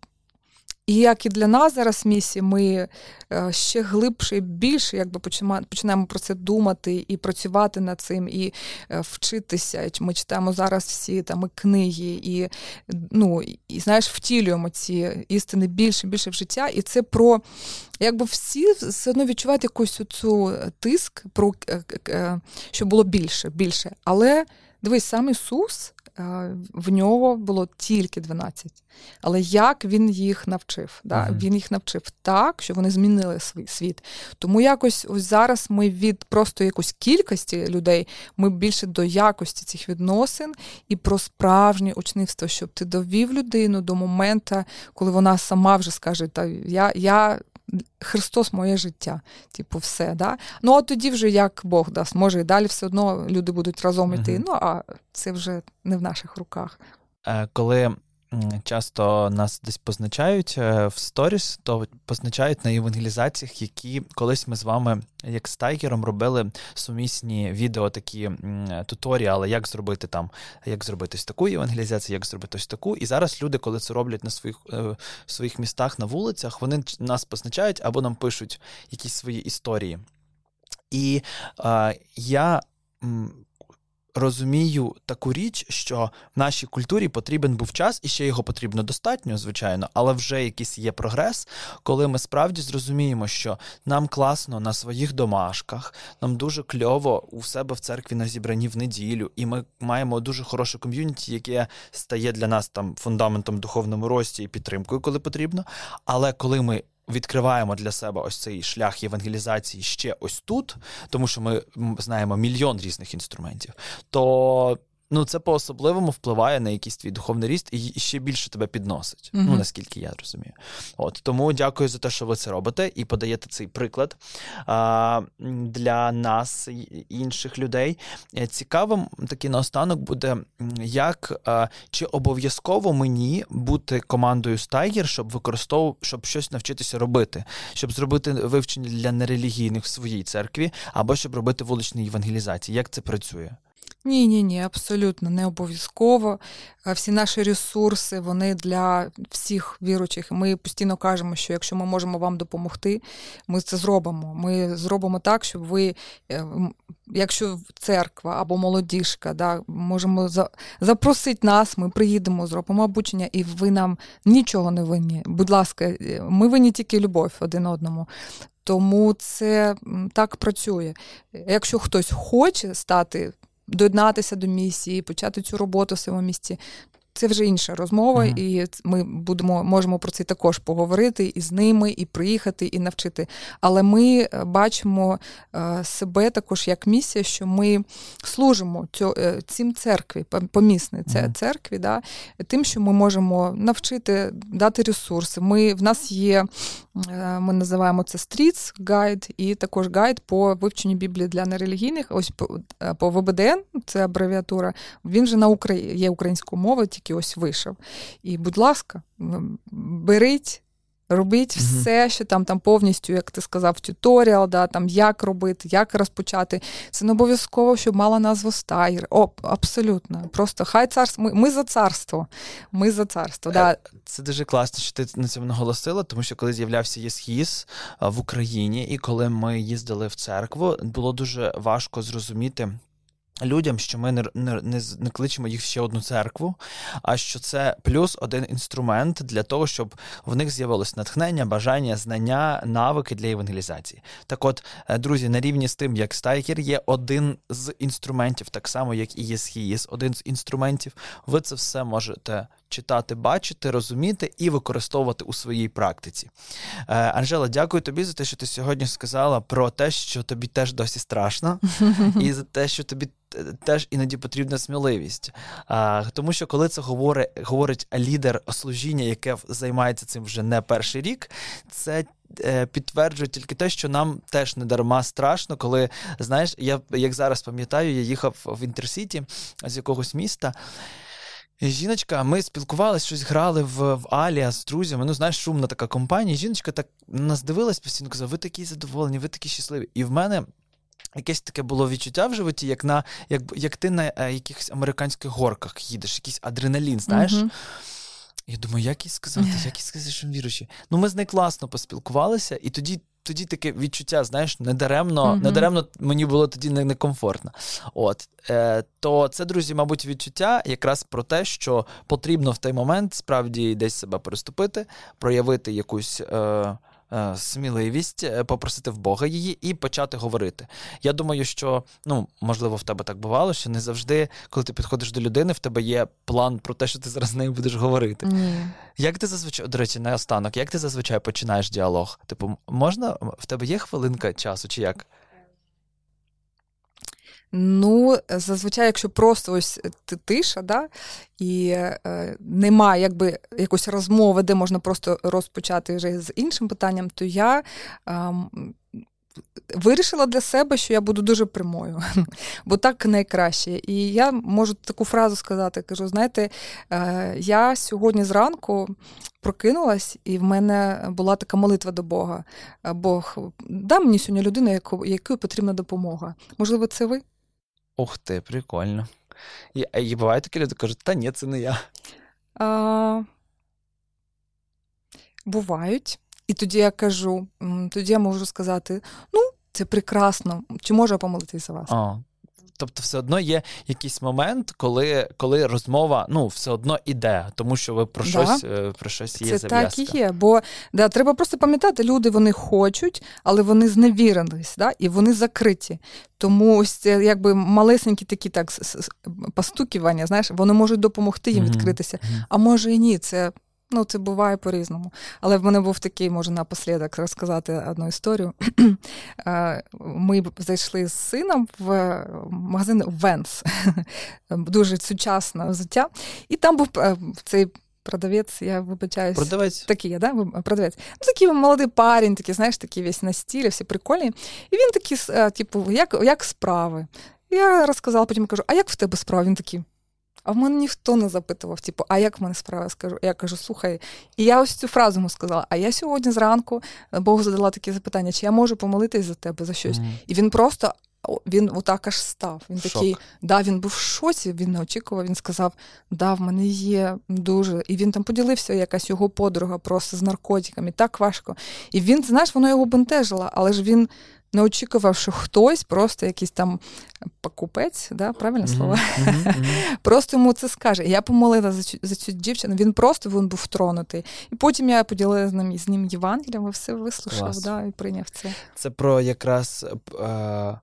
І як і для нас зараз місії, ми е, ще глибше і більше якби починаємо про це думати і працювати над цим, і е, вчитися. Ми читаємо зараз всі там і книги, і ну, і знаєш, втілюємо ці істини більше і більше в життя. І це про якби всі все одно відчувають якусь цю тиск, про е, щоб було більше, більше. Але дивись, сам Ісус в нього було тільки 12. Але як він їх навчив? Да? Uh-huh. Він їх навчив так, що вони змінили свій світ. Тому якось ось зараз ми від просто якоїсь кількості людей, ми більше до якості цих відносин і про справжнє учнівство, щоб ти довів людину до моменту, коли вона сама вже скаже, та я, я Христос моє життя. Типу, все. Да? Ну, а тоді вже як Бог дасть, може і далі все одно люди будуть разом іти. Uh-huh. Ну, а це вже не в наших руках. Е, коли часто нас десь позначають е, в сторіс, то позначають на евангелізаціях, які колись ми з вами, як з Тайгером, робили сумісні відео, такі туторіали, як зробити там, як зробити ось таку евангелізацію, як зробити ось таку. І зараз люди, коли це роблять на своїх е, своїх містах на вулицях, вони нас позначають або нам пишуть якісь свої історії. І е, я розумію таку річ, що в нашій культурі потрібен був час, і ще його потрібно достатньо, звичайно, але вже якийсь є прогрес, коли ми справді зрозуміємо, що нам класно на своїх домашках, нам дуже кльово у себе в церкві на зібранні в неділю, і ми маємо дуже хороше ком'юніті, яке стає для нас там фундаментом духовному рості і підтримкою, коли потрібно. Але коли ми відкриваємо для себе ось цей шлях євангелізації ще ось тут, тому що ми знаємо мільйон різних інструментів, то ну це по-особливому впливає на якийсь твій духовний ріст і ще більше тебе підносить. Mm-hmm. Ну наскільки я розумію. От тому дякую за те, що ви це робите, і подаєте цей приклад а, для нас інших людей. Е, цікавим такий наостанок буде, як а, чи обов'язково мені бути командою Стайгер, щоб використовувати, щоб щось навчитися робити, щоб зробити вивчення для нерелігійних в своїй церкві, або щоб робити вуличні евангелізації. Як це працює? Ні, ні, ні, абсолютно не обов'язково. Е, всі наші ресурси, вони для всіх віручих. Ми постійно кажемо, що якщо ми можемо вам допомогти, ми це зробимо. Ми зробимо так, щоб ви, е, якщо церква або молодіжка, да, можемо запросити нас, ми приїдемо, зробимо обучення, і ви нам нічого не винні. Будь ласка, е, ми винні тільки любов один одному. Тому це так працює. Якщо хтось хоче стати доєднатися до місії, почати цю роботу в своєму місці. Це вже інша розмова, uh-huh. і ми будемо можемо про це також поговорити і з ними, і приїхати, і навчити. Але ми е, бачимо е, себе також як місія, що ми служимо цю, е, цим церкві, помісне це uh-huh. церкві, да, тим, що ми можемо навчити, дати ресурси. Ми, В нас є, ми називаємо це стріц гайд, і також гайд по вивченню Біблії для нерелігійних. Ось по, по ВБДН, це абревіатура. Він вже на Україні є українською мовою тільки ось вийшов. І, будь ласка, беріть. Робіть все, що там там повністю, як ти сказав, туторіал, да, там як робити, як розпочати. Це не обов'язково, щоб мала назву стайр. О, абсолютно. Просто хай царство. Ми, ми за царство. Ми за царство. Да. Е, це дуже класно, що ти на цьому наголосила, тому що коли з'являвся єсхіз в Україні, і коли ми їздили в церкву, було дуже важко зрозуміти людям, що ми не, не, не, не кличемо їх в ще одну церкву, а що це плюс один інструмент для того, щоб в них з'явилось натхнення, бажання, знання, навики для евангелізації. Так от, е, друзі, на рівні з тим, як стайкер є один з інструментів, так само, як і ЄСХІС, один з інструментів, ви це все можете читати, бачити, розуміти і використовувати у своїй практиці. Е, Анжела, дякую тобі за те, що ти сьогодні сказала про те, що тобі теж досі страшно, *laughs* і за те, що тобі. Теж іноді потрібна сміливість. А, Тому що коли це говорить говорить лідер служіння, яке займається цим вже не перший рік, це е, підтверджує тільки те, що нам теж не дарма страшно, коли знаєш, я як зараз пам'ятаю, я їхав в інтерсіті з якогось міста. Жіночка, ми спілкувалися, щось грали в в Алія з друзями. Ну, знаєш, шумна така компанія. Жіночка так на нас дивилась постійно, казала, ви такі задоволені, ви такі щасливі. І в мене якесь таке було відчуття в животі, як на як, як ти на е, якихось американських горках їдеш, якийсь адреналін, знаєш. Mm-hmm. Я думаю, як їй сказати, як їй сказати, що віруючі. Ну, ми з нею класно поспілкувалися, і тоді тоді таке відчуття, знаєш, недаремно mm-hmm. недаремно мені було тоді некомфортно. От, е, То це, друзі, мабуть, відчуття якраз про те, що потрібно в той момент справді десь себе переступити, проявити якусь. Е, Е, сміливість е, попросити в Бога її і почати говорити. Я думаю, що ну можливо в тебе так бувало, що не завжди, коли ти підходиш до людини, в тебе є план про те, що ти зараз з нею будеш говорити. Ні. Як ти зазвичай до речі, наостанок, як ти зазвичай починаєш діалог? Типу, можна в тебе є хвилинка часу, чи як? Ну, зазвичай, якщо просто ось тиша, да, і е, немає якби якоїсь розмови, де можна просто розпочати вже з іншим питанням, то я е, вирішила для себе, що я буду дуже прямою, *laughs* бо так найкраще. І я можу таку фразу сказати: кажу: знаєте, е, я сьогодні зранку прокинулась, і в мене була така молитва до Бога. Бог, дай мені сьогодні людину, яку, якій потрібна допомога. Можливо, це ви? Ух ти, прикольно. І, і буває такі люди кажуть, та ні, це не я. А, Бувають. І тоді я кажу, тоді я можу сказати: ну, це прекрасно, чи можу я за вас? А, Тобто, все одно є якийсь момент, коли коли розмова ну, все одно іде, тому що ви про да. щось е, про щось є Це зав'язка. так і є. Бо да, треба просто пам'ятати, люди вони хочуть, але вони зневірились, да, і вони закриті. Тому ось це якби малесенькі такі так постукування, знаєш, вони можуть допомогти їм відкритися. Mm-hmm. А може і ні. Це Ну, це буває по-різному. Але в мене був такий, можу напослідок розказати одну історію. *clears throat* Е, ми зайшли з сином в магазин Венс, *laughs* дуже сучасне взуття. І там був е, цей. Продавець, я вибачаюсь. Продавець. Такий, да? Продавець. Ну, такий молодий парень, такий, знаєш, такий весь на стілі, всі прикольні. І він такий, е, типу, як як справи? Я розказала, потім кажу, а як в тебе справи? Він такий. А в мене ніхто не запитував, типу, а як в мене справа? Скажу, я кажу, слухай, і я ось цю фразу йому сказала: а я сьогодні зранку Богу задала таке запитання, чи я можу помолитись за тебе за щось? Mm. І він просто він отак аж став. Він Шок. такий, да, він був в шоці, він не очікував. Він сказав: Да, в мене є дуже. І він там поділився, якась його подруга просто з наркотиками, так важко. І він, знаєш, воно його бентежило, але ж він не очікував, що хтось, просто якийсь там покупець, да, правильне слово, mm-hmm, *laughs* mm-hmm. просто йому це скаже. Я помолила за цю, за цю дівчину, він просто він був тронутий. І потім я поділила з ним з ним Євангелієм, і все вислушав да, і прийняв це. Це про якраз. Е-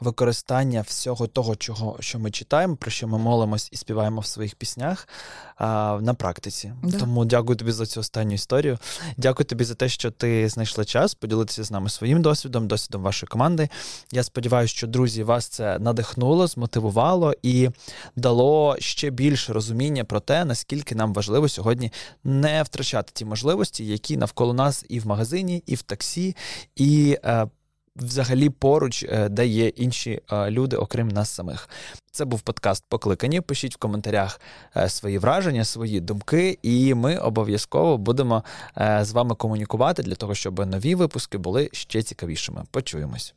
використання всього того, чого, що ми читаємо, про що ми молимось і співаємо в своїх піснях а, на практиці. Да. Тому дякую тобі за цю останню історію. Дякую тобі за те, що ти знайшла час поділитися з нами своїм досвідом, досвідом вашої команди. Я сподіваюся, що друзі вас це надихнуло, змотивувало і дало ще більше розуміння про те, наскільки нам важливо сьогодні не втрачати ті можливості, які навколо нас і в магазині, і в таксі, і. Взагалі поруч, е, де є інші е, люди, окрім нас самих. Це був подкаст Покликані. Пишіть в коментарях е, свої враження, свої думки, і ми обов'язково будемо з вами комунікувати для того, щоб нові випуски були ще цікавішими. Почуємось.